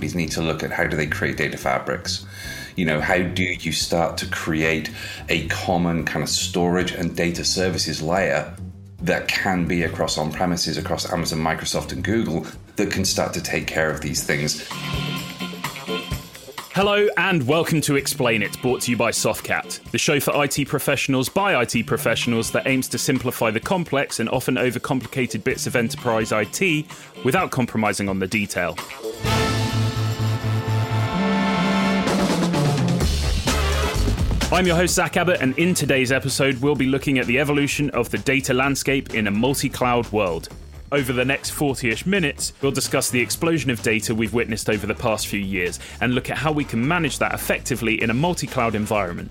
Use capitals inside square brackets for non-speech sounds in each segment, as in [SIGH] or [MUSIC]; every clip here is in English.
companies need to look at how do they create data fabrics. You know, how do you start to create a common kind of storage and data services layer that can be across on premises, across Amazon, Microsoft, and Google that can start to take care of these things. Hello and welcome to Explain It, brought to you by Softcat, the show for IT professionals by IT professionals that aims to simplify the complex and often overcomplicated bits of enterprise IT without compromising on the detail. I'm your host, Zach Abbott, and in today's episode, we'll be looking at the evolution of the data landscape in a multi cloud world. Over the next 40 ish minutes, we'll discuss the explosion of data we've witnessed over the past few years and look at how we can manage that effectively in a multi cloud environment.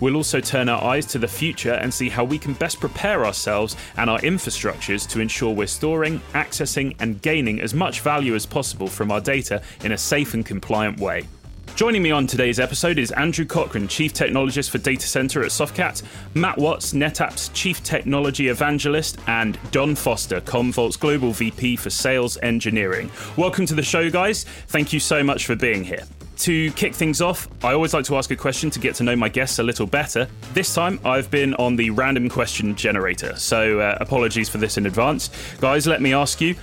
We'll also turn our eyes to the future and see how we can best prepare ourselves and our infrastructures to ensure we're storing, accessing, and gaining as much value as possible from our data in a safe and compliant way. Joining me on today's episode is Andrew Cochran, Chief Technologist for Data Center at Softcat, Matt Watts, NetApp's Chief Technology Evangelist, and Don Foster, Commvault's Global VP for Sales Engineering. Welcome to the show, guys. Thank you so much for being here. To kick things off, I always like to ask a question to get to know my guests a little better. This time, I've been on the random question generator, so uh, apologies for this in advance. Guys, let me ask you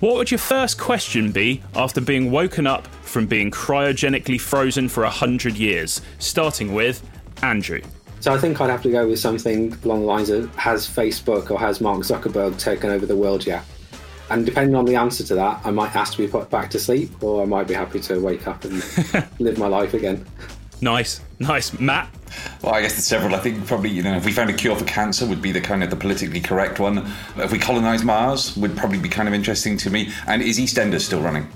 what would your first question be after being woken up from being cryogenically frozen for 100 years? Starting with Andrew. So I think I'd have to go with something along the lines of Has Facebook or has Mark Zuckerberg taken over the world yet? And depending on the answer to that, I might ask to be put back to sleep or I might be happy to wake up and [LAUGHS] live my life again. Nice, nice. Matt? Well, I guess there's several. I think probably, you know, if we found a cure for cancer would be the kind of the politically correct one. If we colonize Mars would probably be kind of interesting to me. And is EastEnders still running?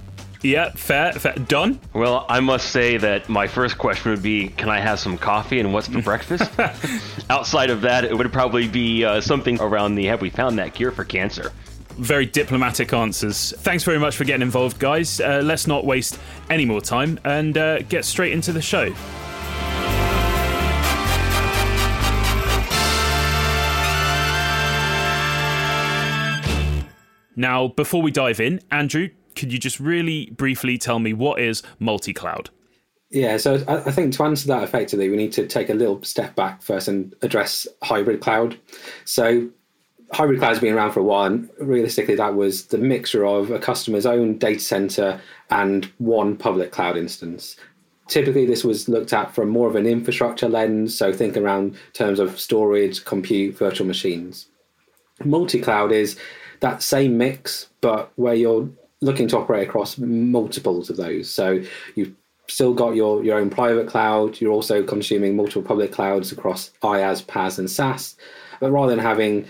Yeah, fat, fat. Don? Well, I must say that my first question would be Can I have some coffee and what's for breakfast? [LAUGHS] Outside of that, it would probably be uh, something around the Have we found that cure for cancer? very diplomatic answers. Thanks very much for getting involved, guys. Uh, let's not waste any more time and uh, get straight into the show. Now, before we dive in, Andrew, could you just really briefly tell me what is multi cloud? Yeah, so I think to answer that effectively, we need to take a little step back first and address hybrid cloud. So, hybrid cloud has been around for a while, and realistically, that was the mixture of a customer's own data center and one public cloud instance. Typically, this was looked at from more of an infrastructure lens, so think around terms of storage, compute, virtual machines. Multi cloud is that same mix, but where you're looking to operate across multiples of those. So you've still got your, your own private cloud. You're also consuming multiple public clouds across IaaS, PaaS, and SaaS. But rather than having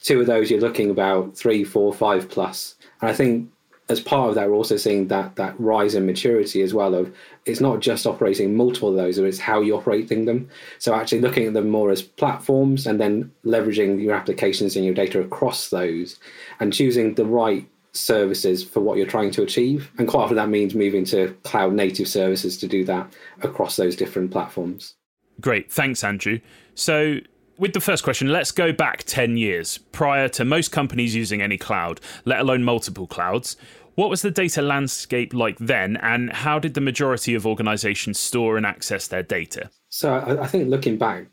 two of those, you're looking about three, four, five plus. And I think as part of that, we're also seeing that that rise in maturity as well. Of it's not just operating multiple of those, but it's how you're operating them. So actually looking at them more as platforms, and then leveraging your applications and your data across those, and choosing the right services for what you're trying to achieve. And quite often that means moving to cloud native services to do that across those different platforms. Great, thanks, Andrew. So with the first question, let's go back 10 years prior to most companies using any cloud, let alone multiple clouds. What was the data landscape like then, and how did the majority of organizations store and access their data? So, I think looking back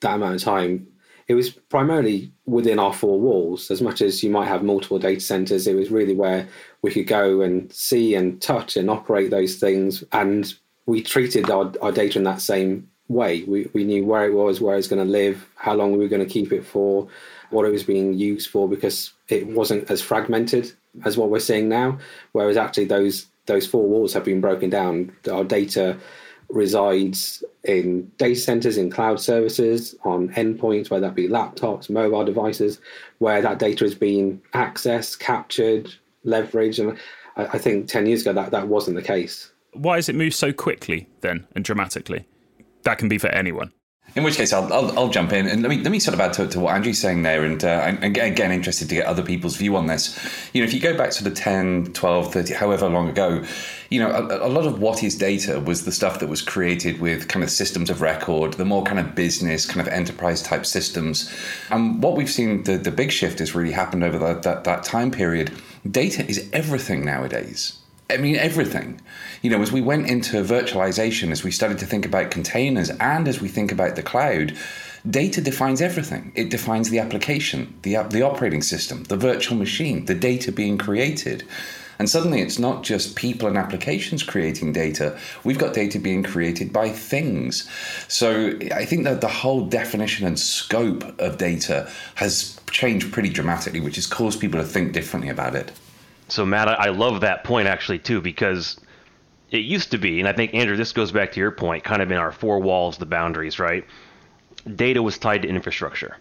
that amount of time, it was primarily within our four walls. As much as you might have multiple data centers, it was really where we could go and see and touch and operate those things. And we treated our, our data in that same way. We, we knew where it was, where it was going to live, how long we were going to keep it for, what it was being used for, because it wasn't as fragmented as what we're seeing now. Whereas actually those those four walls have been broken down. Our data resides in data centers, in cloud services, on endpoints, whether that be laptops, mobile devices, where that data is being accessed, captured, leveraged. And I, think 10 years ago, that, that wasn't the case. Why has it moved so quickly then and dramatically? That can be for anyone. In which case, I'll, I'll, I'll, jump in and let me let me sort of add to, to what Andrew's saying there, and, uh, again, interested to get other people's view on this. You know, if you go back sort of 10, 12, 30, however long ago, you know, a, a, lot of what is data was the stuff that was created with kind of systems of record, the more kind of business, kind of enterprise type systems. And what we've seen, the, the big shift has really happened over that, that, that time period. Data is everything nowadays I mean, everything. You know, as we went into virtualization, as we started to think about containers, and as we think about the cloud, data defines everything. It defines the application, the, the operating system, the virtual machine, the data being created. And suddenly it's not just people and applications creating data, we've got data being created by things. So I think that the whole definition and scope of data has changed pretty dramatically, which has caused people to think differently about it. So, Matt, I love that point actually, too, because it used to be, and I think, Andrew, this goes back to your point, kind of in our four walls, the boundaries, right? Data was tied to infrastructure.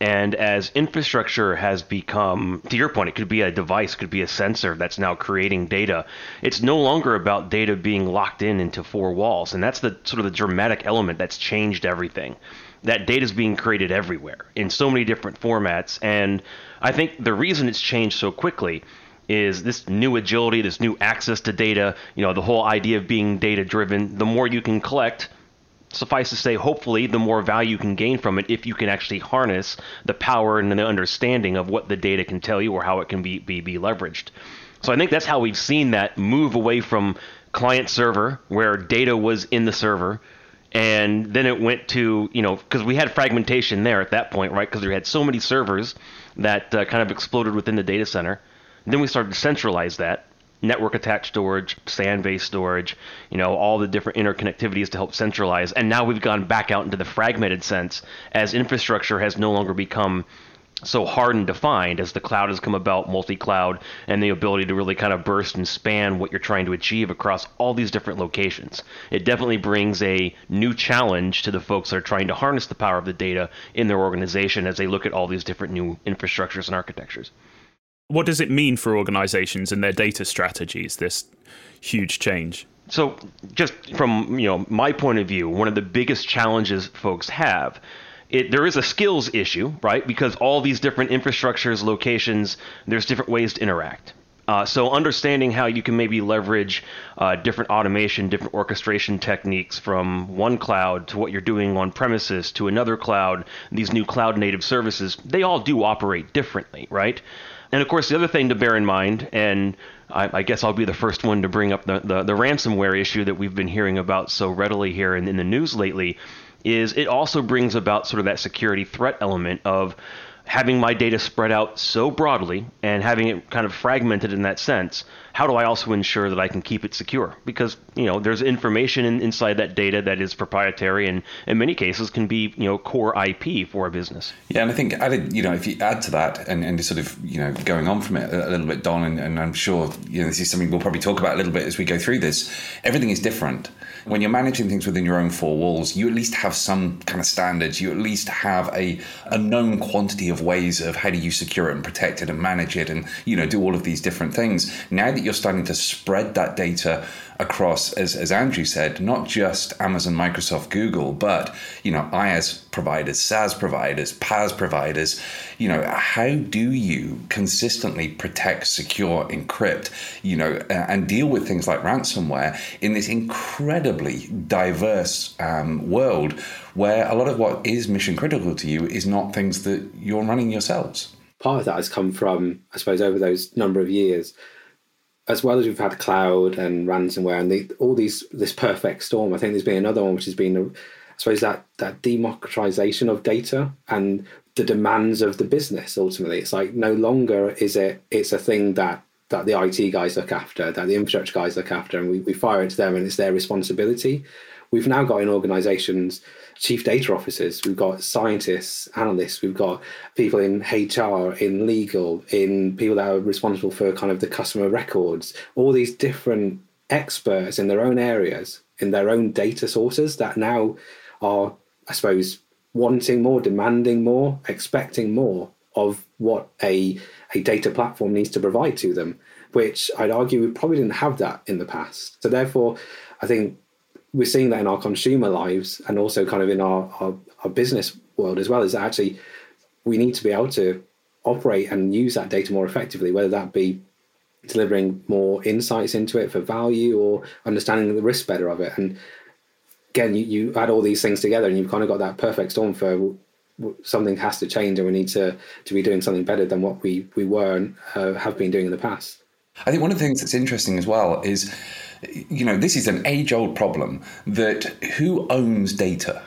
And as infrastructure has become, to your point, it could be a device, could be a sensor that's now creating data. It's no longer about data being locked in into four walls. And that's the sort of the dramatic element that's changed everything. That data is being created everywhere in so many different formats. And I think the reason it's changed so quickly is this new agility, this new access to data, you know, the whole idea of being data driven. The more you can collect, suffice to say, hopefully, the more value you can gain from it if you can actually harness the power and the understanding of what the data can tell you or how it can be, be, be leveraged. So I think that's how we've seen that move away from client server, where data was in the server, and then it went to, you know, because we had fragmentation there at that point, right? Because we had so many servers that uh, kind of exploded within the data center. And then we started to centralize that network attached storage, SAN based storage, you know, all the different interconnectivities to help centralize. And now we've gone back out into the fragmented sense as infrastructure has no longer become so hard and defined as the cloud has come about, multi cloud, and the ability to really kind of burst and span what you're trying to achieve across all these different locations. It definitely brings a new challenge to the folks that are trying to harness the power of the data in their organization as they look at all these different new infrastructures and architectures. What does it mean for organizations and their data strategies, this huge change? So, just from you know my point of view, one of the biggest challenges folks have it, there is a skills issue, right? Because all these different infrastructures, locations, there's different ways to interact. Uh, so understanding how you can maybe leverage uh, different automation, different orchestration techniques from one cloud to what you're doing on premises to another cloud, these new cloud native services, they all do operate differently, right? And of course, the other thing to bear in mind, and I, I guess I'll be the first one to bring up the, the, the, ransomware issue that we've been hearing about so readily here in, in the news lately, is it also brings about sort of that security threat element of having my data spread out so broadly and having it kind of fragmented in that sense, how do I also ensure that I can keep it secure? Because you know there's information in, inside that data that is proprietary and in many cases can be you know core IP for a business. Yeah, and I think added you know if you add to that and, and sort of you know going on from it a, little bit, Don, and, and I'm sure you know this is something we'll probably talk about a little bit as we go through this. Everything is different when you're managing things within your own four walls, you at least have some kind of standards. You at least have a, a known quantity of ways of how do you secure it and protect it and manage it and, you know, do all of these different things. Now that you're starting to spread that data across, as, as Andrew said, not just Amazon, Microsoft, Google, but, you know, IaaS providers, SaaS providers, PaaS providers, you know, how do you consistently protect, secure, encrypt, you know, and deal with things like ransomware in this incredibly diverse um, world where a lot of what is mission critical to you is not things that you're running yourselves? Part of that has come from, I suppose, over those number of years as well as we've had cloud and ransomware and the, all these this perfect storm, I think there's been another one which has been, I suppose that that democratization of data and the demands of the business. Ultimately, it's like no longer is it it's a thing that that the IT guys look after, that the infrastructure guys look after, and we, we fire it to them, and it's their responsibility. We've now got in organizations chief data officers, we've got scientists, analysts, we've got people in HR, in legal, in people that are responsible for kind of the customer records, all these different experts in their own areas, in their own data sources that now are, I suppose, wanting more, demanding more, expecting more of what a, a data platform needs to provide to them, which I'd argue we probably didn't have that in the past. So therefore, I think we're seeing that in our consumer lives and also kind of in our, our, our business world as well is that actually we need to be able to operate and use that data more effectively whether that be delivering more insights into it for value or understanding the risk better of it. And again you, you add all these things together and you've kind of got that perfect storm for something has to change and we need to to be doing something better than what we we were and uh, have been doing in the past I think one of the things that's interesting as well is, you know, this is an age old problem that who owns data?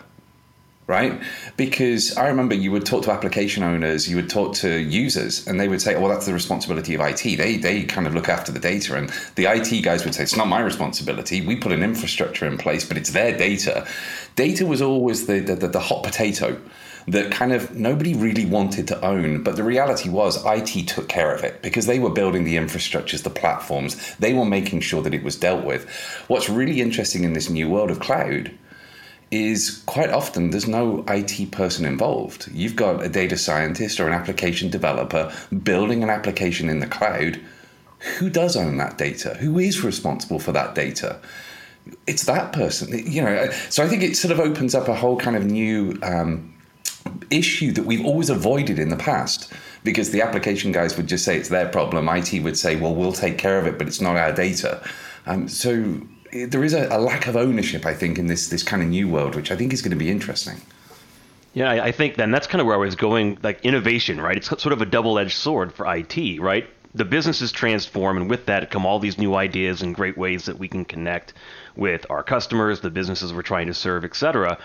right? Because I remember you would talk to application owners, you would talk to users, and they would say, "Well, that's the responsibility of IT. They they kind of look after the data." And the IT guys would say, "It's not my responsibility. We put an infrastructure in place, but it's their data." Data was always the the, the, the hot potato that kind of nobody really wanted to own. But the reality was, IT took care of it because they were building the infrastructures, the platforms, they were making sure that it was dealt with. What's really interesting in this new world of cloud is quite often there's no IT person involved. You've got a data scientist or an application developer building an application in the cloud. Who does own that data? Who is responsible for that data? It's that person, you know. So I think it sort of opens up a whole kind of new um, issue that we've always avoided in the past because the application guys would just say it's their problem. IT would say, well, we'll take care of it, but it's not our data. Um, so there is a, a, lack of ownership, I think, in this this kind of new world, which I think is going to be interesting. Yeah, I, I think then that's kind of where I was going. Like innovation, right? It's sort of a double edged sword for IT, right? The businesses transform, and with that come all these new ideas and great ways that we can connect with our customers, the businesses we're trying to serve, etc.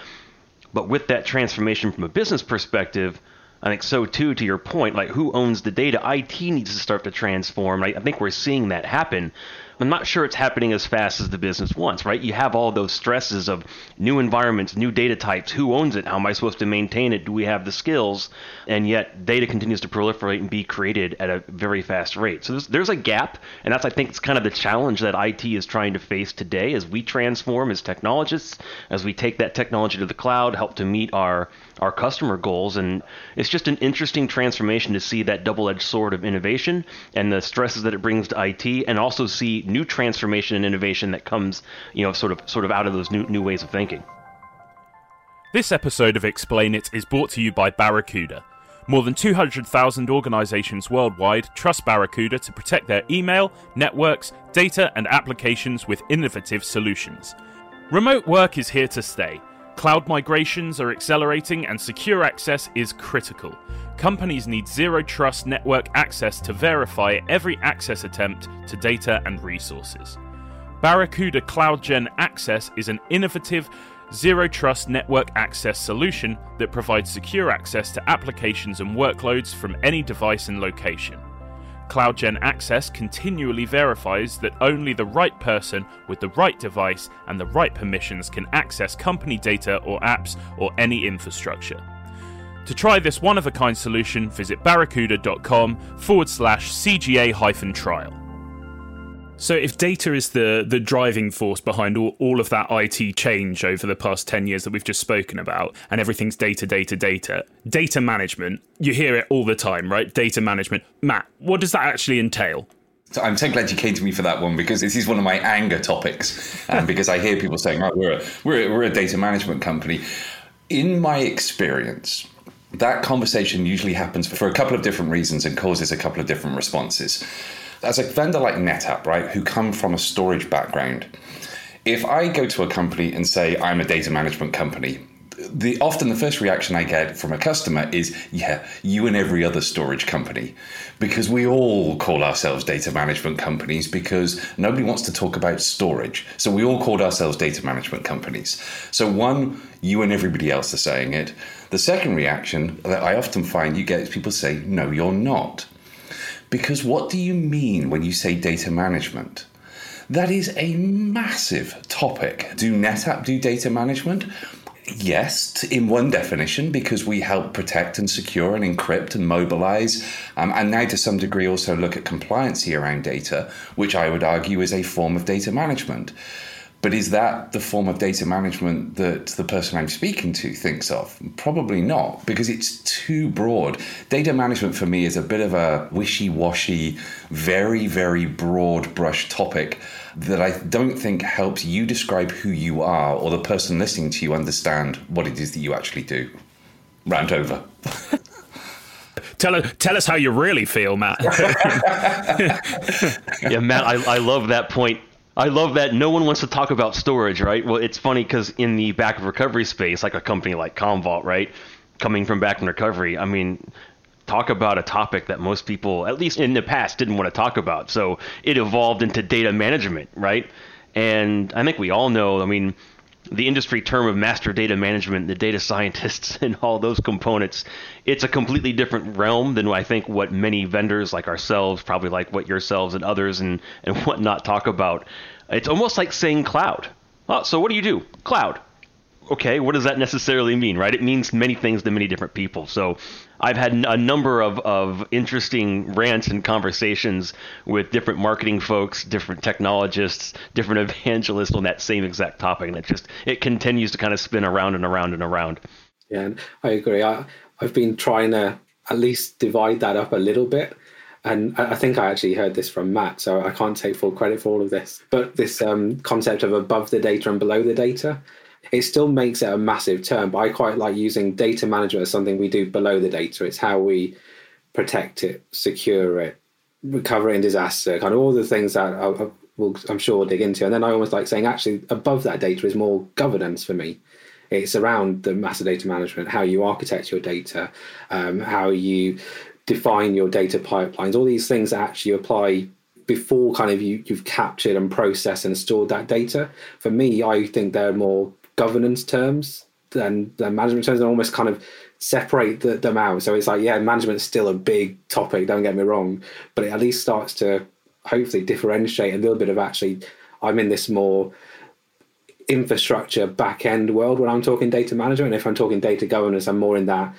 But with that transformation from a business perspective, I think so too. To your point, like who owns the data? IT needs to start to transform. I, I think we're seeing that happen. I'm not sure it's happening as fast as the business wants, right? You have all those stresses of new environments, new data types. Who owns it? How am I supposed to maintain it? Do we have the skills? And yet, data continues to proliferate and be created at a very fast rate. So there's, there's a gap, and that's I think it's kind of the challenge that IT is trying to face today as we transform as technologists, as we take that technology to the cloud, help to meet our our customer goals. And it's just an interesting transformation to see that double edged sword of innovation and the stresses that it brings to IT, and also see new transformation and innovation that comes, you know, sort of sort of out of those new new ways of thinking. This episode of Explain It is brought to you by Barracuda. More than 200,000 organizations worldwide trust Barracuda to protect their email, networks, data, and applications with innovative solutions. Remote work is here to stay Cloud migrations are accelerating and secure access is critical. Companies need zero trust network access to verify every access attempt to data and resources. Barracuda CloudGen Access is an innovative, zero trust network access solution that provides secure access to applications and workloads from any device and location. CloudGen Access continually verifies that only the right person with the right device and the right permissions can access company data or apps or any infrastructure. To try this one of a kind solution, visit barracuda.com forward slash CGA hyphen trial. So, if data is the the driving force behind all, all of that IT change over the past ten years that we've just spoken about, and everything's data, data, data, data management, you hear it all the time, right? Data management. Matt, what does that actually entail? So I'm so glad you came to me for that one because this is one of my anger topics, um, [LAUGHS] because I hear people saying, "Oh, we're a, we're a, we're a data management company." In my experience, that conversation usually happens for a couple of different reasons and causes a couple of different responses as a vendor like NetApp, right, who come from a storage background, if I go to a company and say I'm a data management company, the often the first reaction I get from a customer is, yeah, you and every other storage company, because we all call ourselves data management companies because nobody wants to talk about storage. So we all called ourselves data management companies. So one, you and everybody else are saying it. The second reaction that I often find you get is people say, no, you're not. Because what do you mean when you say data management? That is a massive topic. Do NetApp do data management? Yes, in one definition, because we help protect and secure and encrypt and mobilize, um, and now to some degree also look at compliancy around data, which I would argue is a form of data management. But is that the form of data management that the person I'm speaking to thinks of? Probably not, because it's too broad. Data management for me is a bit of a wishy washy, very, very broad brush topic that I don't think helps you describe who you are or the person listening to you understand what it is that you actually do. Rant over. [LAUGHS] tell, tell us how you really feel, Matt. [LAUGHS] yeah, Matt, I, I love that point I love that no one wants to talk about storage, right? Well, it's funny because in the backup recovery space, like a company like Commvault, right, coming from back backup recovery, I mean, talk about a topic that most people, at least in the past, didn't want to talk about. So it evolved into data management, right? And I think we all know, I mean, the industry term of master data management, the data scientists, [LAUGHS] and all those components, it's a completely different realm than I think what many vendors like ourselves, probably like what yourselves and others and, and [LAUGHS] whatnot talk about. It's almost like saying cloud. Oh, so what do you do? Cloud okay, what does that necessarily mean, right? It means many things to many different people. So I've had a number of, of interesting rants and conversations with different marketing folks, different technologists, different [LAUGHS] evangelists on that same exact topic. And it just, it continues to kind of spin around and around and around. Yeah, I agree. I, I've been trying to at least divide that up a little bit. And I think I actually heard this from Matt, so I can't take full credit for all of this. But this um, concept of above the data and below the data, it still makes it a massive term, but I quite like using data management as something we do below the data. It's how we protect it, secure it, recover it in disaster, kind of all the things that I, will, I'm sure we'll dig into. And then I almost like saying, actually, above that data is more governance for me. It's around the master data management, how you architect your data, um, how you define your data pipelines, all these things that actually apply before kind of you, you've captured and processed and stored that data. For me, I think they're more governance terms than, than management terms and almost kind of separate the, them out. So it's like, yeah, management's still a big topic, don't get me wrong, but it at least starts to hopefully differentiate a little bit of actually, I'm in this more infrastructure back end world when I'm talking data management. And if I'm talking data governance, I'm more in that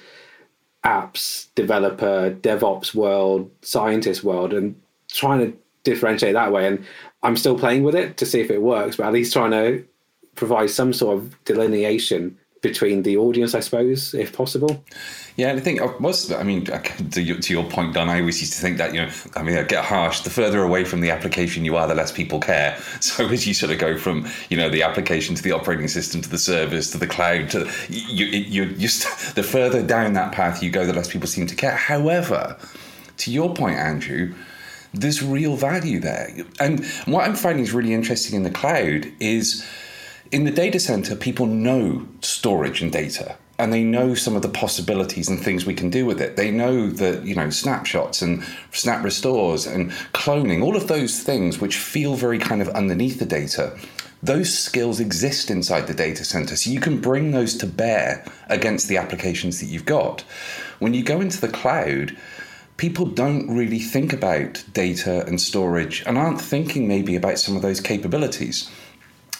apps developer, DevOps world, scientist world, and trying to differentiate that way. And I'm still playing with it to see if it works, but at least trying to provide some sort of delineation between the audience, I suppose, if possible. Yeah, and I think uh, most, I mean, to your point, Don, I always used to think that, you know, I mean, I get harsh, the further away from the application you are, the less people care. [LAUGHS] So as you sort of go from, you know, the application to the operating system to the service to the cloud to, you, you, you just, [LAUGHS] the further down that path you go, the less people seem to care. However, to your point, Andrew, there's real value there. And what I'm finding is really interesting in the cloud is, in the data center, people know storage and data and they know some of the possibilities and things we can do with it. They know that, you know, snapshots and snap restores and cloning, all of those things which feel very kind of underneath the data, those skills exist inside the data center. So you can bring those to bear against the applications that you've got. When you go into the cloud, people don't really think about data and storage and aren't thinking maybe about some of those capabilities.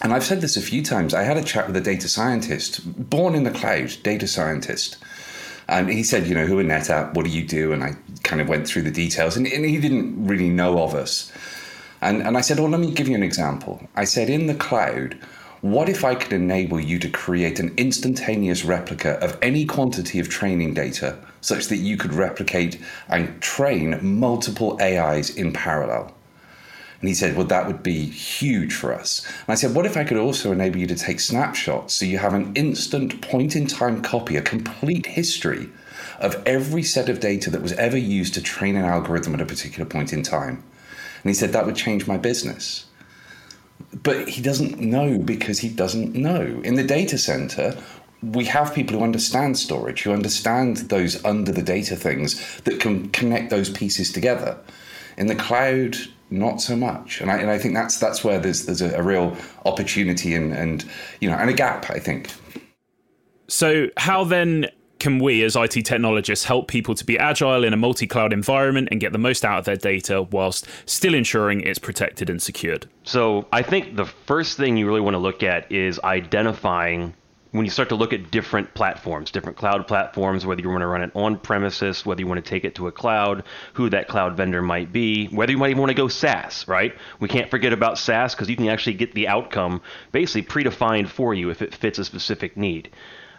And I've said this a few times. I had a chat with a data scientist, born in the cloud, data scientist. And he said, you know, who are NetApp? What do you do? And I kind of went through the details, and, and he didn't really know of us. And, and I said, well, let me give you an example. I said, in the cloud, what if I could enable you to create an instantaneous replica of any quantity of training data such that you could replicate and train multiple AIs in parallel? And he said, Well, that would be huge for us. And I said, What if I could also enable you to take snapshots so you have an instant point in time copy, a complete history of every set of data that was ever used to train an algorithm at a particular point in time? And he said, That would change my business. But he doesn't know because he doesn't know. In the data center, we have people who understand storage, who understand those under the data things that can connect those pieces together. In the cloud, not so much. And I, and I think that's that's where there's there's a, a real opportunity and and you know and a gap. I think. So how then can we as IT technologists help people to be agile in a multi-cloud environment and get the most out of their data whilst still ensuring it's protected and secured? So I think the first thing you really want to look at is identifying when you start to look at different platforms, different cloud platforms, whether you want to run it on premises, whether you want to take it to a cloud, who that cloud vendor might be, whether you might even want to go SaaS, right? We can't forget about SaaS because you can actually get the outcome basically predefined for you if it fits a specific need.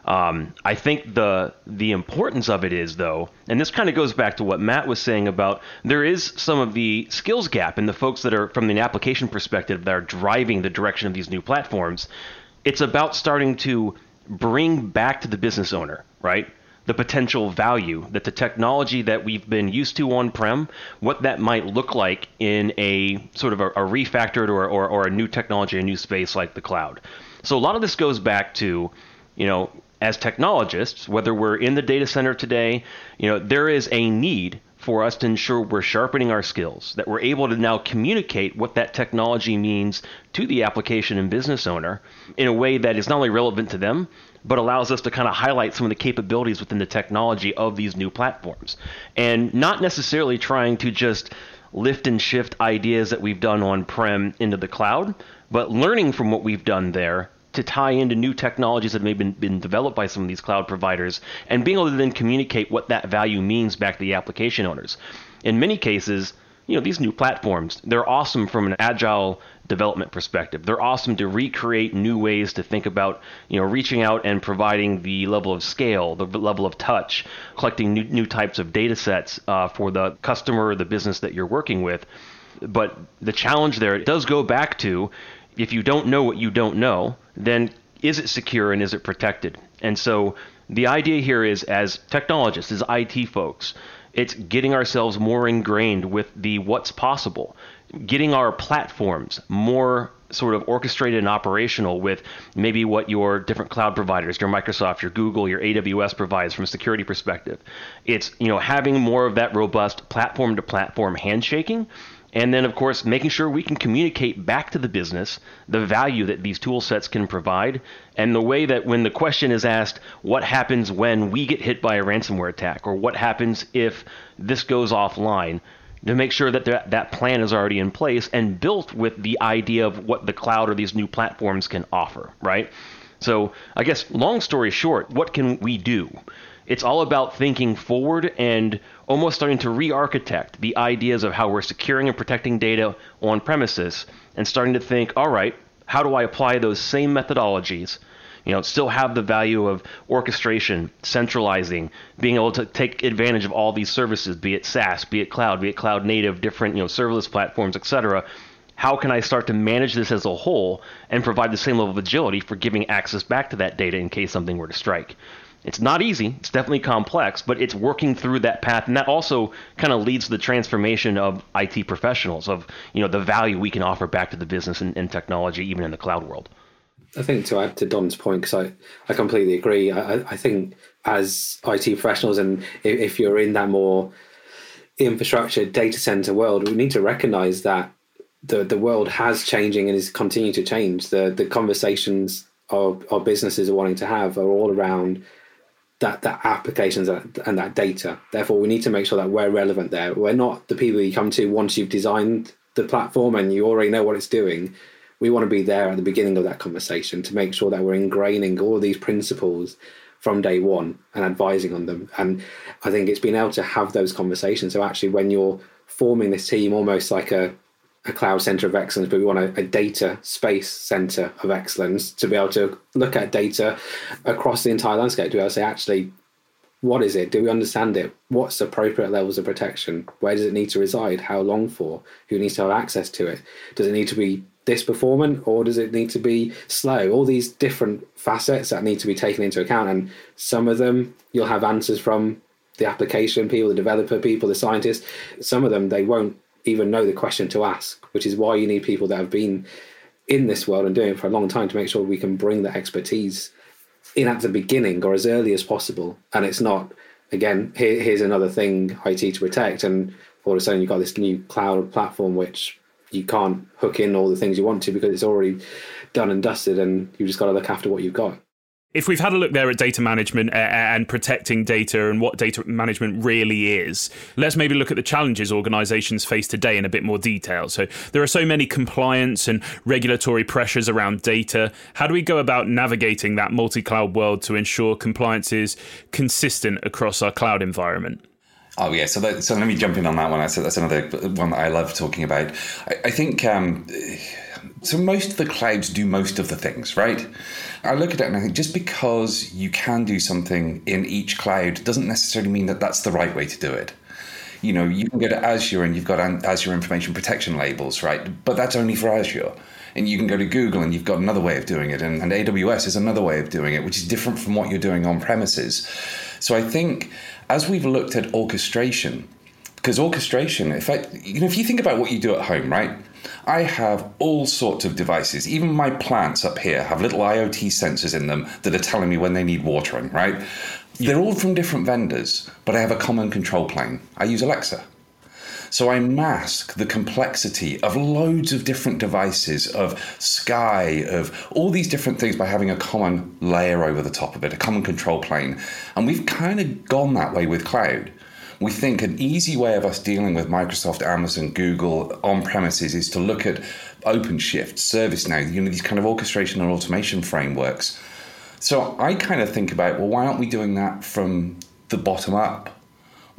Um, I think the the importance of it is though, and this kind of goes back to what Matt was saying about there is some of the skills gap in the folks that are from the application perspective that are driving the direction of these new platforms it's about starting to bring back to the business owner, right? The potential value that the technology that we've been used to on prem, what that might look like in a sort of a, a refactored or, or, or a new technology, a new space like the cloud. So a lot of this goes back to, you know, as technologists, whether we're in the data center today, you know, there is a need for us to ensure we're sharpening our skills, that we're able to now communicate what that technology means to the application and business owner in a way that is not only relevant to them, but allows us to kind of highlight some of the capabilities within the technology of these new platforms. And not necessarily trying to just lift and shift ideas that we've done on prem into the cloud, but learning from what we've done there to tie into new technologies that may have been, been developed by some of these cloud providers and being able to then communicate what that value means back to the application owners. In many cases, you know, these new platforms, they're awesome from an agile development perspective. They're awesome to recreate new ways to think about, you know, reaching out and providing the level of scale, the level of touch, collecting new, new types of data sets uh, for the customer or the business that you're working with. But the challenge there—it does go back to if you don't know what you don't know, then is it secure and is it protected? And so the idea here is as technologists, as IT folks, it's getting ourselves more ingrained with the what's possible, getting our platforms more sort of orchestrated and operational with maybe what your different cloud providers, your Microsoft, your Google, your AWS provides from a security perspective. It's, you know, having more of that robust platform to platform handshaking and then, of course, making sure we can communicate back to the business the value that these tool sets can provide, and the way that when the question is asked, what happens when we get hit by a ransomware attack, or what happens if this goes offline, to make sure that that, plan is already in place and built with the idea of what the cloud or these new platforms can offer, right? So, I guess, long story short, what can we do? It's all about thinking forward and almost starting to re architect the ideas of how we're securing and protecting data on premises and starting to think, all right, how do I apply those same methodologies? You know, still have the value of orchestration, centralizing, being able to take advantage of all these services, be it SaaS, be it cloud, be it cloud native, different, you know, serverless platforms, etc. How can I start to manage this as a whole and provide the same level of agility for giving access back to that data in case something were to strike? It's not easy. It's definitely complex, but it's working through that path, and that also kind of leads to the transformation of IT professionals, of you know the value we can offer back to the business and, and technology, even in the cloud world. I think to add to Don's point, because I, I completely agree. I, I think as IT professionals, and if, if you're in that more infrastructure data center world, we need to recognize that the the world has changing and is continuing to change. The the conversations our, our businesses are wanting to have are all around that that applications and that data. Therefore, we need to make sure that we're relevant there. We're not the people you come to once you've designed the platform and you already know what it's doing. We want to be there at the beginning of that conversation to make sure that we're ingraining all these principles from day one and advising on them. And I think it's been able to have those conversations. So actually, when you're forming this team, almost like a a cloud center of excellence, but we want a, a, data space center of excellence to be able to look at data across the entire landscape, to be able to say, actually, what is it? Do we understand it? What's appropriate levels of protection? Where does it need to reside? How long for? Who needs to have access to it? Does it need to be this performant or does it need to be slow? All these different facets that need to be taken into account. And some of them you'll have answers from the application people, the developer people, the scientists. Some of them they won't even know the question to ask, which is why you need people that have been in this world and doing it for a long time to make sure we can bring the expertise in at the beginning or as early as possible. And it's not, again, here, here's another thing IT to protect. And all of a sudden you've got this new cloud platform which you can't hook in all the things you want to because it's already done and dusted and you've just got to look after what you've got if we've had a look there at data management and protecting data and what data management really is, let's maybe look at the challenges organizations face today in a bit more detail. So, there are so many compliance and regulatory pressures around data. How do we go about navigating that multi cloud world to ensure compliance is consistent across our cloud environment? Oh yeah, so that, so let me jump in on that one. That's, that's another one that I love talking about. I, I think um, so. Most of the clouds do most of the things, right? I look at it and I think just because you can do something in each cloud doesn't necessarily mean that that's the right way to do it. You know, you can go to Azure and you've got Azure information protection labels, right? But that's only for Azure. And you can go to Google and you've got another way of doing it. And, and AWS is another way of doing it, which is different from what you're doing on premises. So I think as we've looked at orchestration, because orchestration, in fact, you know, if you think about what you do at home, right? I have all sorts of devices. Even my plants up here have little IoT sensors in them that are telling me when they need watering, right? They're all from different vendors, but I have a common control plane. I use Alexa. So I mask the complexity of loads of different devices, of sky, of all these different things by having a common layer over the top of it, a common control plane. And we've kind of gone that way with cloud. We think an easy way of us dealing with Microsoft, Amazon, Google on premises is to look at OpenShift, ServiceNow, you know, these kind of orchestration and automation frameworks. So I kind of think about, well, why aren't we doing that from the bottom up?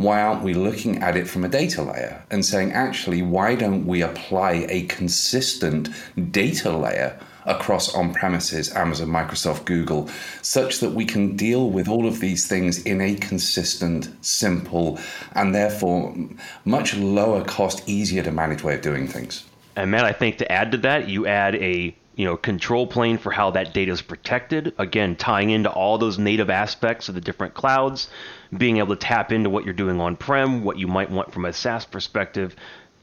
why aren't we looking at it from a data layer and saying, actually, why don't we apply a consistent data layer across on premises, Amazon, Microsoft, Google, such that we can deal with all of these things in a consistent, simple, and therefore much lower cost, easier to manage way of doing things? And Matt, I think to add to that, you add a you know control plane for how that data is protected again tying into all those native aspects of the different clouds being able to tap into what you're doing on prem what you might want from a SaaS perspective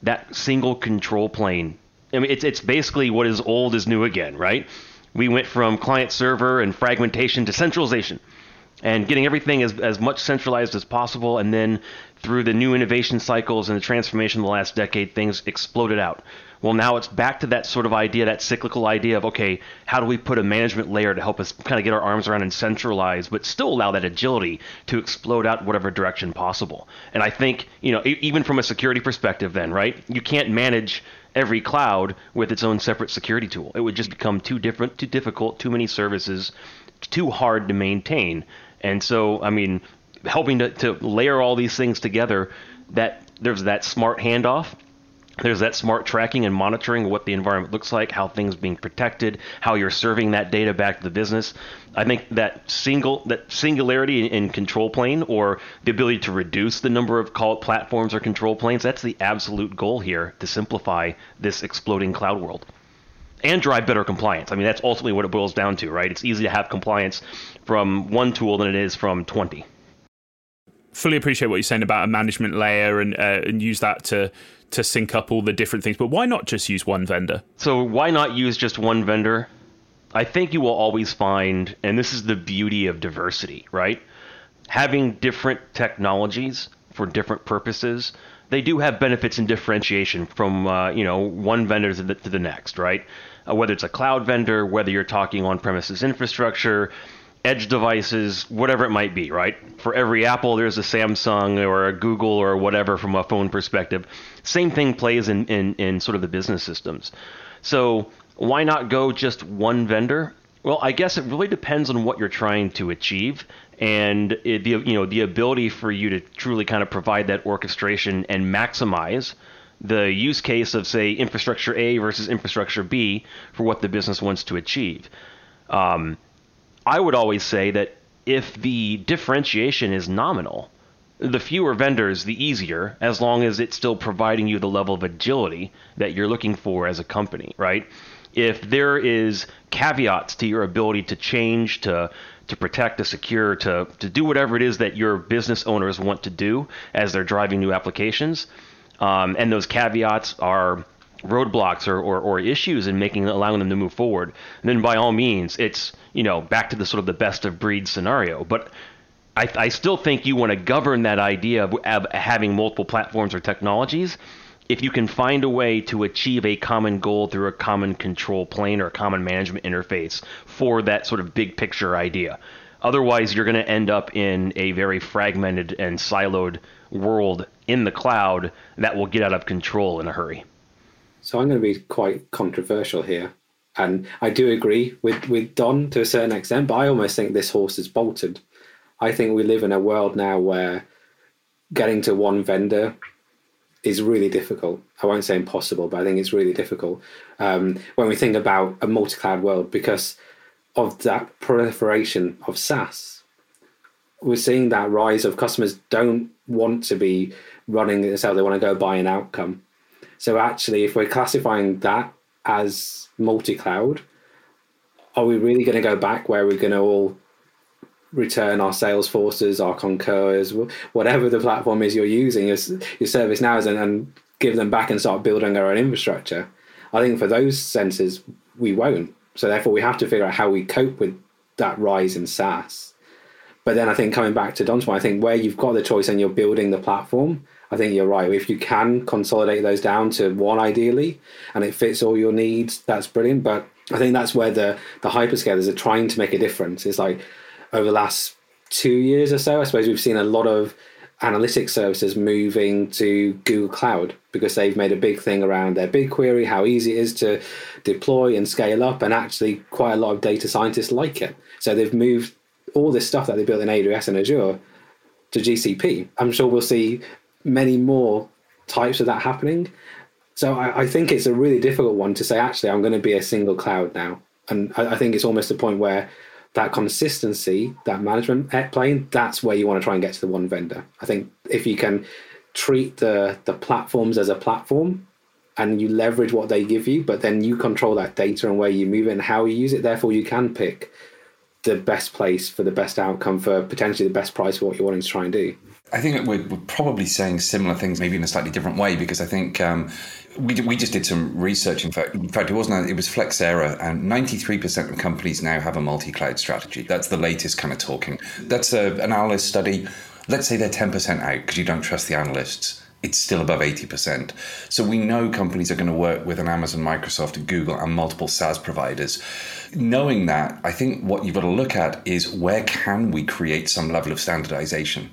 that single control plane I mean it's it's basically what is old is new again right? We went from client server and fragmentation to centralization and getting everything as, as much centralized as possible. And then through the new innovation cycles and the transformation of the last decade things exploded out well, now it's back to that sort of idea, that cyclical idea of okay, how do we put a management layer to help us kind of get our arms around and centralize, but still allow that agility to explode out whatever direction possible. And I think you know, even from a security perspective, then right, you can't manage every cloud with its own separate security tool. It would just become too different, too difficult, too many services, too hard to maintain. And so, I mean, helping to, to layer all these things together, that there's that smart handoff there's that smart tracking and monitoring of what the environment looks like, how things being protected, how you're serving that data back to the business. I think that single that singularity in control plane or the ability to reduce the number of call platforms or control planes, that's the absolute goal here to simplify this exploding cloud world. And drive better compliance. I mean, that's ultimately what it boils down to, right? It's easy to have compliance from one tool than it is from 20 fully appreciate what you're saying about a management layer and uh, and use that to to sync up all the different things. But why not just use one vendor? So why not use just one vendor? I think you will always find, and this is the beauty of diversity, right? Having different technologies for different purposes, they do have benefits and differentiation from uh, you know one vendor to the, to the next, right? Uh, whether it's a cloud vendor, whether you're talking on-premises infrastructure, edge devices, whatever it might be, right? For every Apple, there's a Samsung or a Google or whatever from a phone perspective. Same thing plays in, in, in sort of the business systems. So why not go just one vendor? Well, I guess it really depends on what you're trying to achieve and it, the you know the ability for you to truly kind of provide that orchestration and maximize the use case of say infrastructure A versus infrastructure B for what the business wants to achieve. Um, I would always say that if the differentiation is nominal, the fewer vendors, the easier, as long as it's still providing you the level of agility that you're looking for as a company, right? If there is caveats to your ability to change, to to protect, to secure, to to do whatever it is that your business owners want to do as they're driving new applications, um, and those caveats are roadblocks or, or, or, issues in making allowing them to move forward, then by all means, it's you know back to the sort of the best of breed scenario. But I, I still think you want to govern that idea of, of having multiple platforms or technologies. If you can find a way to achieve a common goal through a common control plane or a common management interface for that sort of big picture idea. Otherwise, you're going to end up in a very fragmented and siloed world in the cloud that will get out of control in a hurry. So I'm going to be quite controversial here. And I do agree with, with Don to a certain extent, but I almost think this horse is bolted. I think we live in a world now where getting to one vendor is really difficult. I won't say impossible, but I think it's really difficult um, when we think about a multi cloud world because of that proliferation of SaaS. We're seeing that rise of customers don't want to be running themselves, they want to go buy an outcome. So actually, if we're classifying that as multi-cloud, are we really going to go back where we're going to all return our Salesforces, our Concurs, whatever the platform is you're using, your, your ServiceNow, and, and give them back and start building our own infrastructure. I think for those senses, we won't. So therefore, we have to figure out how we cope with that rise in SaaS. But then I think coming back to Don's point, I think where you've got the choice and you're building the platform, I think you're right. If you can consolidate those down to one ideally and it fits all your needs, that's brilliant. But I think that's where the the hyperscalers are trying to make a difference. It's like over the last two years or so, I suppose we've seen a lot of analytics services moving to Google Cloud because they've made a big thing around their BigQuery, how easy it is to deploy and scale up, and actually quite a lot of data scientists like it. So they've moved all this stuff that they built in AWS and Azure to GCP. I'm sure we'll see many more types of that happening. So I, I think it's a really difficult one to say, actually, I'm going to be a single cloud now. And I, I think it's almost the point where that consistency, that management plane, that's where you want to try and get to the one vendor. I think if you can treat the the platforms as a platform and you leverage what they give you, but then you control that data and where you move it and how you use it, therefore you can pick the best place for the best outcome for potentially the best price for what you're wanting to try and do. I think we're, we're, probably saying similar things, maybe in a slightly different way, because I think um, we, we just did some research. In fact, in fact, it wasn't. It was Flexera, and 93% of companies now have a multi-cloud strategy. That's the latest kind of talking. That's a, an analyst study. Let's say they're 10% out because you don't trust the analysts. It's still above 80%. So we know companies are going to work with an Amazon, Microsoft, Google, and multiple SaaS providers. Knowing that, I think what you've got to look at is where can we create some level of standardization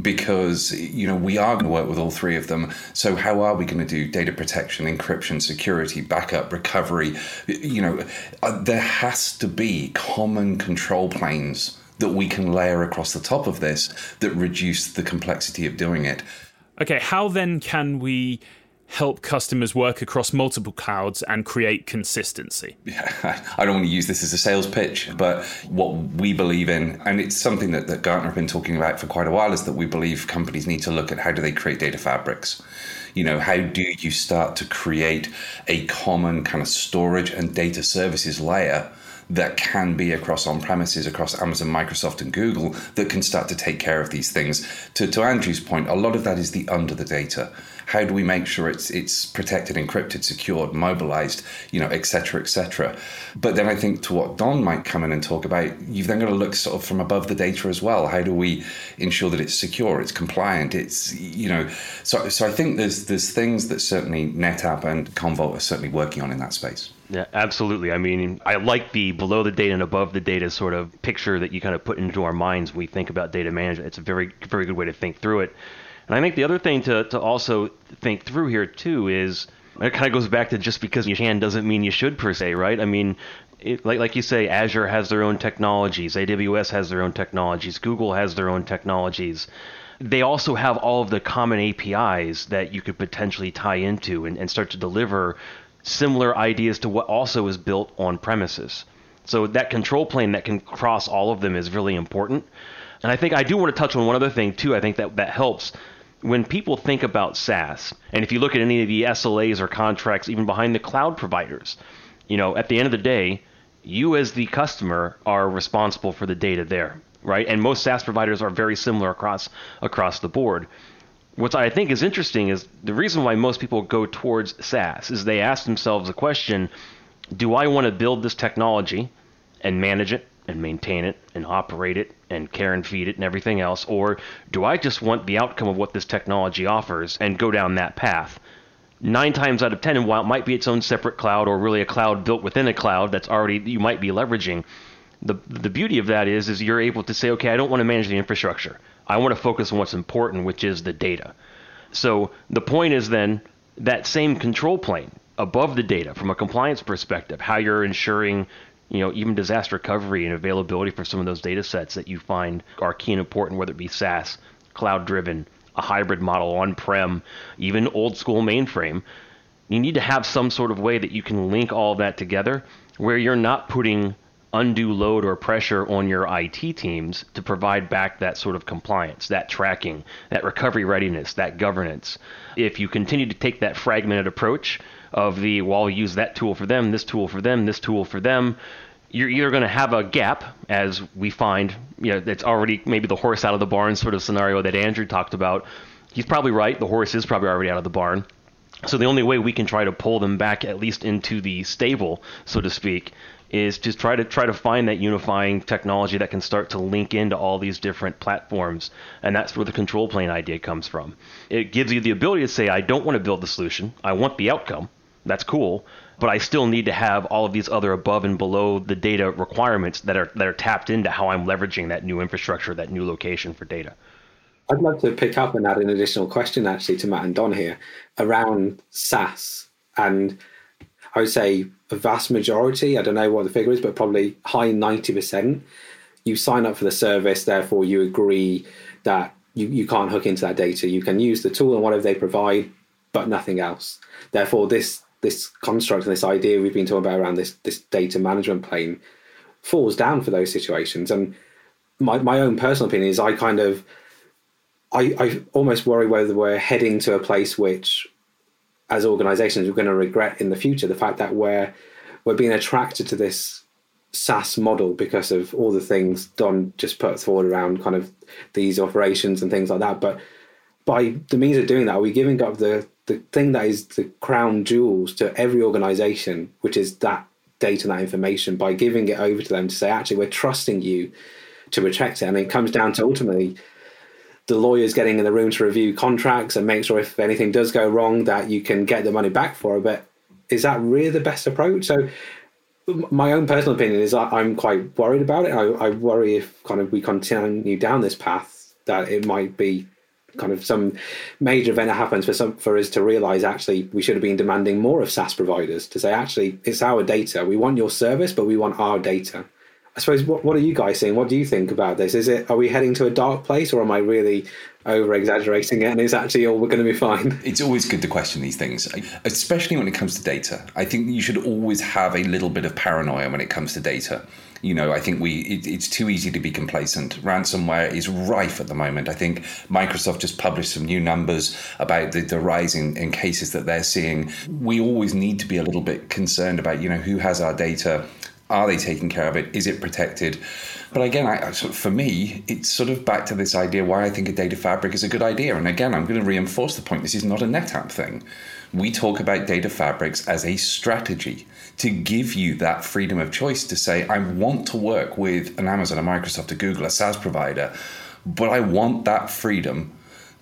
because you know we are going to work with all three of them. So how are we going to do data protection encryption security backup recovery? You know uh, there has to be common control planes that we can layer across the top of this that reduce the complexity of doing it. Okay how then can we help customers work across multiple clouds and create consistency? Yeah, [LAUGHS] I don't want to use this as a sales pitch, but what we believe in, and it's something that, that Gartner have been talking about for quite a while, is that we believe companies need to look at how do they create data fabrics. You know, how do you start to create a common kind of storage and data services layer that can be across on premises, across Amazon, Microsoft, and Google that can start to take care of these things. To, to Andrew's point, a lot of that is the under the data how do we make sure it's it's protected, encrypted, secured, mobilized, you know, etc., etc. But then I think to what Don might come in and talk about, you've then got to look sort of from above the data as well. How do we ensure that it's secure, it's compliant, it's you know, so so I think there's there's things that certainly NetApp and Commvault are certainly working on in that space. Yeah, absolutely. I mean, I like the below the data and above the data sort of picture that you kind of put into our minds when we think about data management. It's a very, very good way to think through it. And I think the other thing to, to also think through here too is it kind of goes back to just because you can doesn't mean you should per se, right? I mean, it, like like you say, Azure has their own technologies, AWS has their own technologies, Google has their own technologies. They also have all of the common APIs that you could potentially tie into and, and start to deliver similar ideas to what also is built on premises. So that control plane that can cross all of them is really important. And I think I do want to touch on one other thing too. I think that that helps when people think about SaaS, and if you look at any of the SLAs or contracts, even behind the cloud providers, you know, at the end of the day, you as the customer are responsible for the data there, right? And most SaaS providers are very similar across across the board. What I think is interesting is the reason why most people go towards SaaS is they ask themselves the question, do I want to build this technology and manage it and maintain it and operate it and care and feed it and everything else? Or do I just want the outcome of what this technology offers and go down that path? Nine times out of ten, and while it might be its own separate cloud or really a cloud built within a cloud that's already you might be leveraging, the the beauty of that is is you're able to say, okay, I don't want to manage the infrastructure. I want to focus on what's important, which is the data. So the point is then that same control plane above the data from a compliance perspective, how you're ensuring you know, even disaster recovery and availability for some of those data sets that you find are key and important, whether it be SaaS, cloud driven, a hybrid model on prem, even old school mainframe. You need to have some sort of way that you can link all of that together where you're not putting undue load or pressure on your IT teams to provide back that sort of compliance, that tracking, that recovery readiness, that governance. If you continue to take that fragmented approach, of the well, I'll use that tool for them, this tool for them, this tool for them. you're either going to have a gap, as we find, you know, that's already maybe the horse out of the barn sort of scenario that Andrew talked about. He's probably right. The horse is probably already out of the barn. So the only way we can try to pull them back, at least into the stable, so to speak, is to try to try to find that unifying technology that can start to link into all these different platforms and that's where the control plane idea comes from it gives you the ability to say i don't want to build the solution i want the outcome that's cool but I still need to have all of these other above and below the data requirements that are that are tapped into how I'm leveraging that new infrastructure, that new location for data. I'd love to pick up and add an additional question actually to Matt and Don here around SaaS. And I would say a vast majority, I don't know what the figure is, but probably high 90%, you sign up for the service, therefore you agree that you, you can't hook into that data. You can use the tool and whatever they provide, but nothing else. Therefore, this this construct and this idea we've been talking about around this this data management plane falls down for those situations. And my my own personal opinion is I kind of I, I almost worry whether we're heading to a place which as organizations we're going to regret in the future the fact that we're we're being attracted to this SaaS model because of all the things Don just put forward around kind of these operations and things like that. But by the means of doing that, are we giving up the the thing that is the crown jewels to every organization, which is that data and that information, by giving it over to them to say, actually, we're trusting you to protect it. And it comes down to ultimately the lawyers getting in the room to review contracts and make sure if anything does go wrong that you can get the money back for it. But is that really the best approach? So my own personal opinion is I'm quite worried about it. I, I worry if kind of we continue down this path that it might be kind of some major event that happens for some for us to realize actually we should have been demanding more of SaaS providers to say actually it's our data. We want your service, but we want our data. I suppose what what are you guys saying? What do you think about this? Is it are we heading to a dark place or am I really over exaggerating it and it's actually all we're going to be fine? [LAUGHS] It's always good to question these things, especially when it comes to data. I think you should always have a little bit of paranoia when it comes to data you know, I think we it, it's too easy to be complacent. Ransomware is rife at the moment. I think Microsoft just published some new numbers about the, the rise in, in cases that they're seeing. We always need to be a little bit concerned about, you know, who has our data. Are they taking care of it? Is it protected? But again, I, for me, it's sort of back to this idea why I think a data fabric is a good idea. And again, I'm going to reinforce the point this is not a NetApp thing. We talk about data fabrics as a strategy to give you that freedom of choice to say, I want to work with an Amazon, a Microsoft, a Google, a SaaS provider, but I want that freedom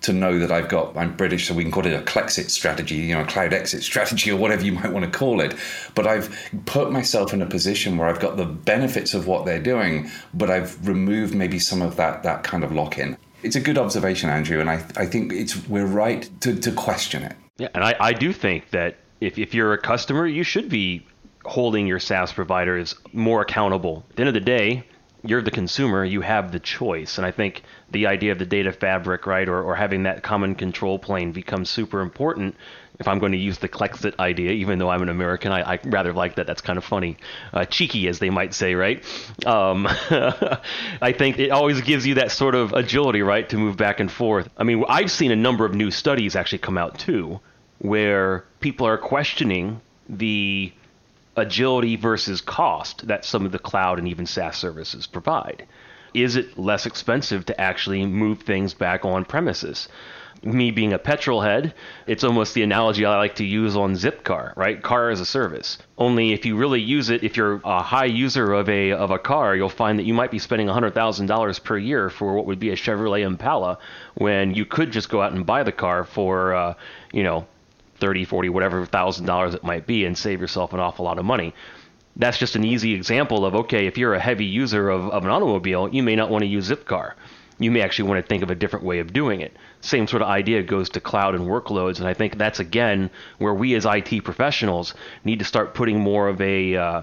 to know that I've got, I'm British, so we can call it a Clexit strategy, you know, a cloud exit strategy or whatever you might want to call it. But I've put myself in a position where I've got the benefits of what they're doing, but I've removed maybe some of that, that kind of lock in. It's a good observation, Andrew, and I, I think it's we're right to, to question it. Yeah, and I, I do think that if, if you're a customer, you should be holding your SaaS providers more accountable. At the end of the day, you're the consumer, you have the choice. And I think the idea of the data fabric, right, or, or having that common control plane becomes super important. If I'm going to use the Clexit idea, even though I'm an American, I, I rather like that. That's kind of funny. Uh, cheeky, as they might say, right? Um, [LAUGHS] I think it always gives you that sort of agility, right, to move back and forth. I mean, I've seen a number of new studies actually come out, too, where people are questioning the agility versus cost that some of the cloud and even SaaS services provide. Is it less expensive to actually move things back on premises? Me being a petrol head, it's almost the analogy I like to use on Zipcar, right? Car as a service. Only if you really use it, if you're a high user of a of a car, you'll find that you might be spending $100,000 per year for what would be a Chevrolet Impala when you could just go out and buy the car for, uh, you know, 30, 40, whatever thousand dollars it might be and save yourself an awful lot of money. That's just an easy example of okay, if you're a heavy user of, of an automobile, you may not want to use Zipcar. You may actually want to think of a different way of doing it. Same sort of idea goes to cloud and workloads, and I think that's again where we as IT professionals need to start putting more of a uh,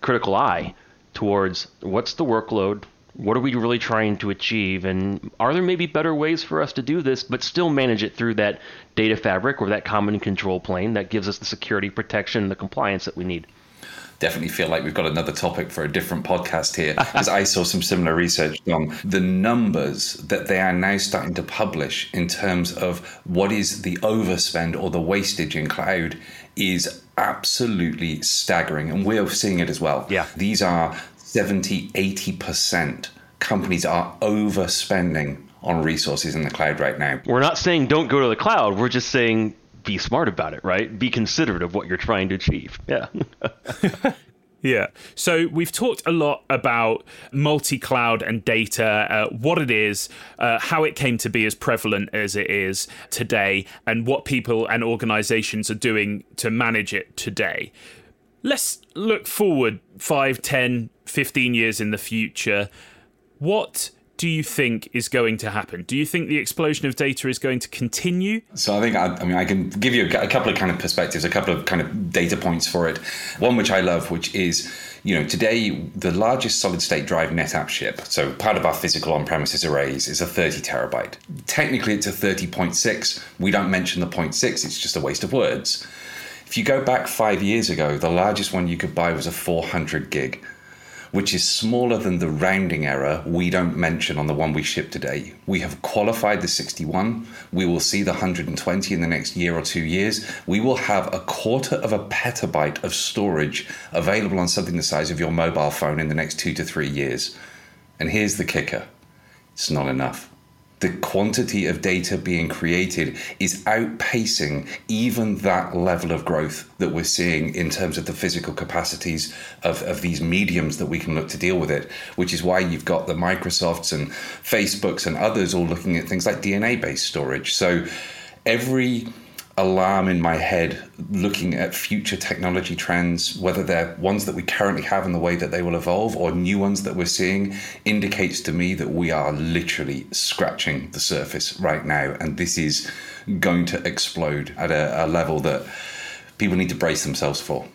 critical eye towards what's the workload, what are we really trying to achieve and are there maybe better ways for us to do this but still manage it through that data fabric or that common control plane that gives us the security protection and the compliance that we need definitely feel like we've got another topic for a different podcast here [LAUGHS] because I saw some similar research on the numbers that they are now starting to publish in terms of what is the overspend or the wastage in cloud is absolutely staggering. And we're seeing it as well. Yeah. These are 70, 80% companies are overspending on resources in the cloud right now. We're not saying don't go to the cloud. We're just saying be smart about it, right? Be considerate of what you're trying to achieve. [LAUGHS] Yeah. [LAUGHS] Yeah. So we've talked a lot about multi cloud and data, uh, what it is, uh, how it came to be as prevalent as it is today, and what people and organizations are doing to manage it today. Let's look forward 5, 10, 15 years in the future. What do you think is going to happen? Do you think the explosion of data is going to continue? So I think I, I mean I can give you a, couple of kind of perspectives, a couple of kind of data points for it. One which I love, which is you know today the largest solid state drive NetApp ship, so part of our physical on-premises arrays, is a 30 terabyte. Technically, it's a 30.6. We don't mention the 0.6; it's just a waste of words. If you go back five years ago, the largest one you could buy was a 400 gig which is smaller than the rounding error we don't mention on the one we ship today. We have qualified the 61. We will see the 120 in the next year or two years. We will have a quarter of a petabyte of storage available on something the size of your mobile phone in the next two to three years. And here's the kicker it's not enough the quantity of data being created is outpacing even that level of growth that we're seeing in terms of the physical capacities of, of these mediums that we can look to deal with it, which is why you've got the Microsofts and Facebooks and others all looking at things like DNA based storage. So every alarm in my head looking at future technology trends, whether they're ones that we currently have and the way that they will evolve or new ones that we're seeing, indicates to me that we are literally scratching the surface right now. And this is going to explode at a, a level that people need to brace themselves for.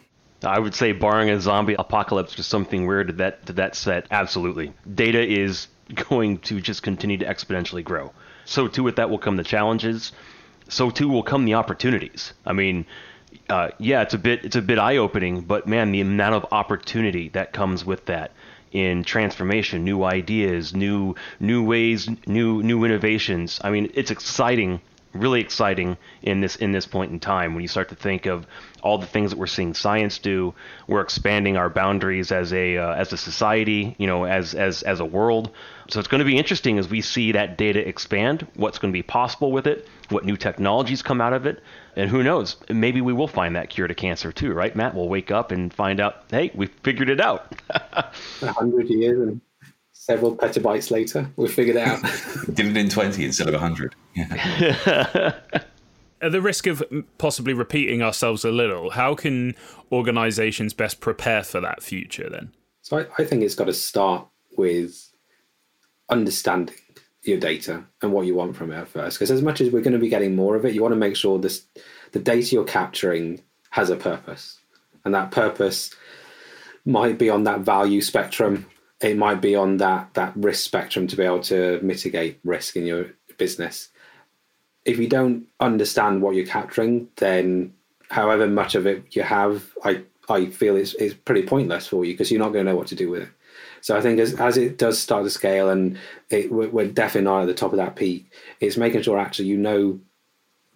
I would say, barring a zombie apocalypse or something weird to that to that set, absolutely. Data is going to just continue to exponentially grow. So too with that will come the challenges so too will come the opportunities. I mean, uh, yeah, it's a bit it's a bit eye opening, but man, the amount of opportunity that comes with that in transformation, new ideas, new new ways, new new innovations. I mean, it's exciting, really exciting in this in this point in time when you start to think of all the things that we're seeing science do. We're expanding our boundaries as a uh, as a society, you know, as as as a world. So it's going to be interesting as we see that data expand. What's going to be possible with it? What new technologies come out of it. And who knows, maybe we will find that cure to cancer too, right, Matt? We'll wake up and find out, hey, we figured it out. [LAUGHS] A hundred years and several petabytes later, we figured it out. [LAUGHS] Did it in 20 instead of 100. Yeah. [LAUGHS] At the risk of possibly repeating ourselves a little, how can organizations best prepare for that future then? So I, I think it's got to start with understanding your data and what you want from it at first. Because as much as we're going to be getting more of it, you want to make sure this the data you're capturing has a purpose, and that purpose might be on that value spectrum. It might be on that that risk spectrum to be able to mitigate risk in your business. If you don't understand what you're capturing, then however much of it you have, I I feel it's it's pretty pointless for you because you're not going to know what to do with it. So I think as, as it does start to scale, and it, we're definitely not at the top of that peak, it's making sure actually you know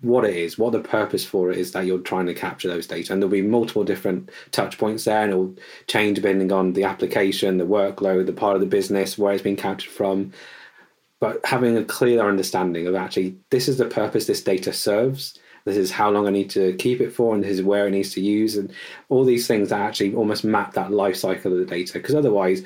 what it is, what the purpose for it is that you're trying to capture those data. And there'll be multiple different touch points there, and it'll change depending on the application, the workload, the part of the business, where it's being captured from. But having a clear understanding of actually this is the purpose this data serves. This is how long I need to keep it for, and this is where it needs to use, and all these things that actually almost map that life cycle of the data. Because otherwise,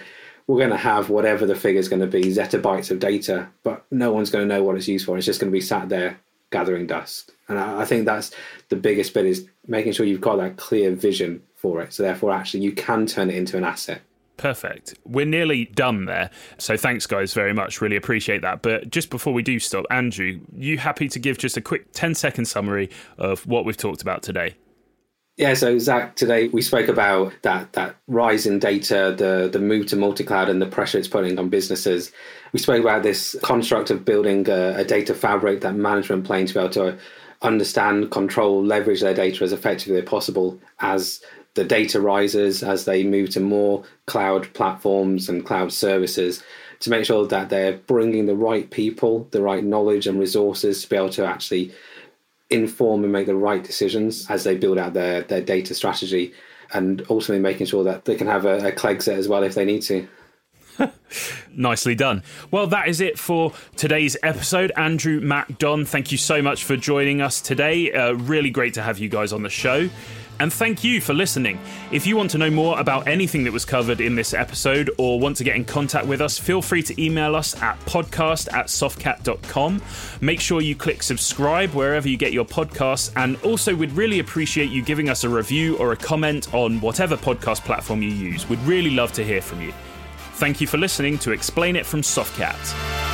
we're going to have whatever the figure is going to be, zettabytes of data, but no one's going to know what it's used for. It's just going to be sat there gathering dust. And I, I think that's the biggest bit is making sure you've got that clear vision for it. So therefore, actually, you can turn it into an asset. Perfect. We're nearly done there. So thanks, guys, very much. Really appreciate that. But just before we do stop, Andrew, you happy to give just a quick 10 second summary of what we've talked about today? Yeah, so Zach, today we spoke about that that rise in data, the the move to multi-cloud, and the pressure it's putting on businesses. We spoke about this construct of building a, a data fabric, that management plane to be able to understand, control, leverage their data as effectively as possible as the data rises, as they move to more cloud platforms and cloud services to make sure that they're bringing the right people, the right knowledge and resources to be able to actually inform and make the right decisions as they build out their, their data strategy and ultimately making sure that they can have a, a Clexit as well if they need to. [LAUGHS] Nicely done. Well, that is it for today's episode. Andrew, Matt, Don, thank you so much for joining us today. Uh, really great to have you guys on the show. And thank you for listening. If you want to know more about anything that was covered in this episode or want to get in contact with us, feel free to email us at podcast at softcat.com. Make sure you click subscribe wherever you get your podcasts. And also, we'd really appreciate you giving us a review or a comment on whatever podcast platform you use. We'd really love to hear from you. Thank you for listening to Explain It from Softcat.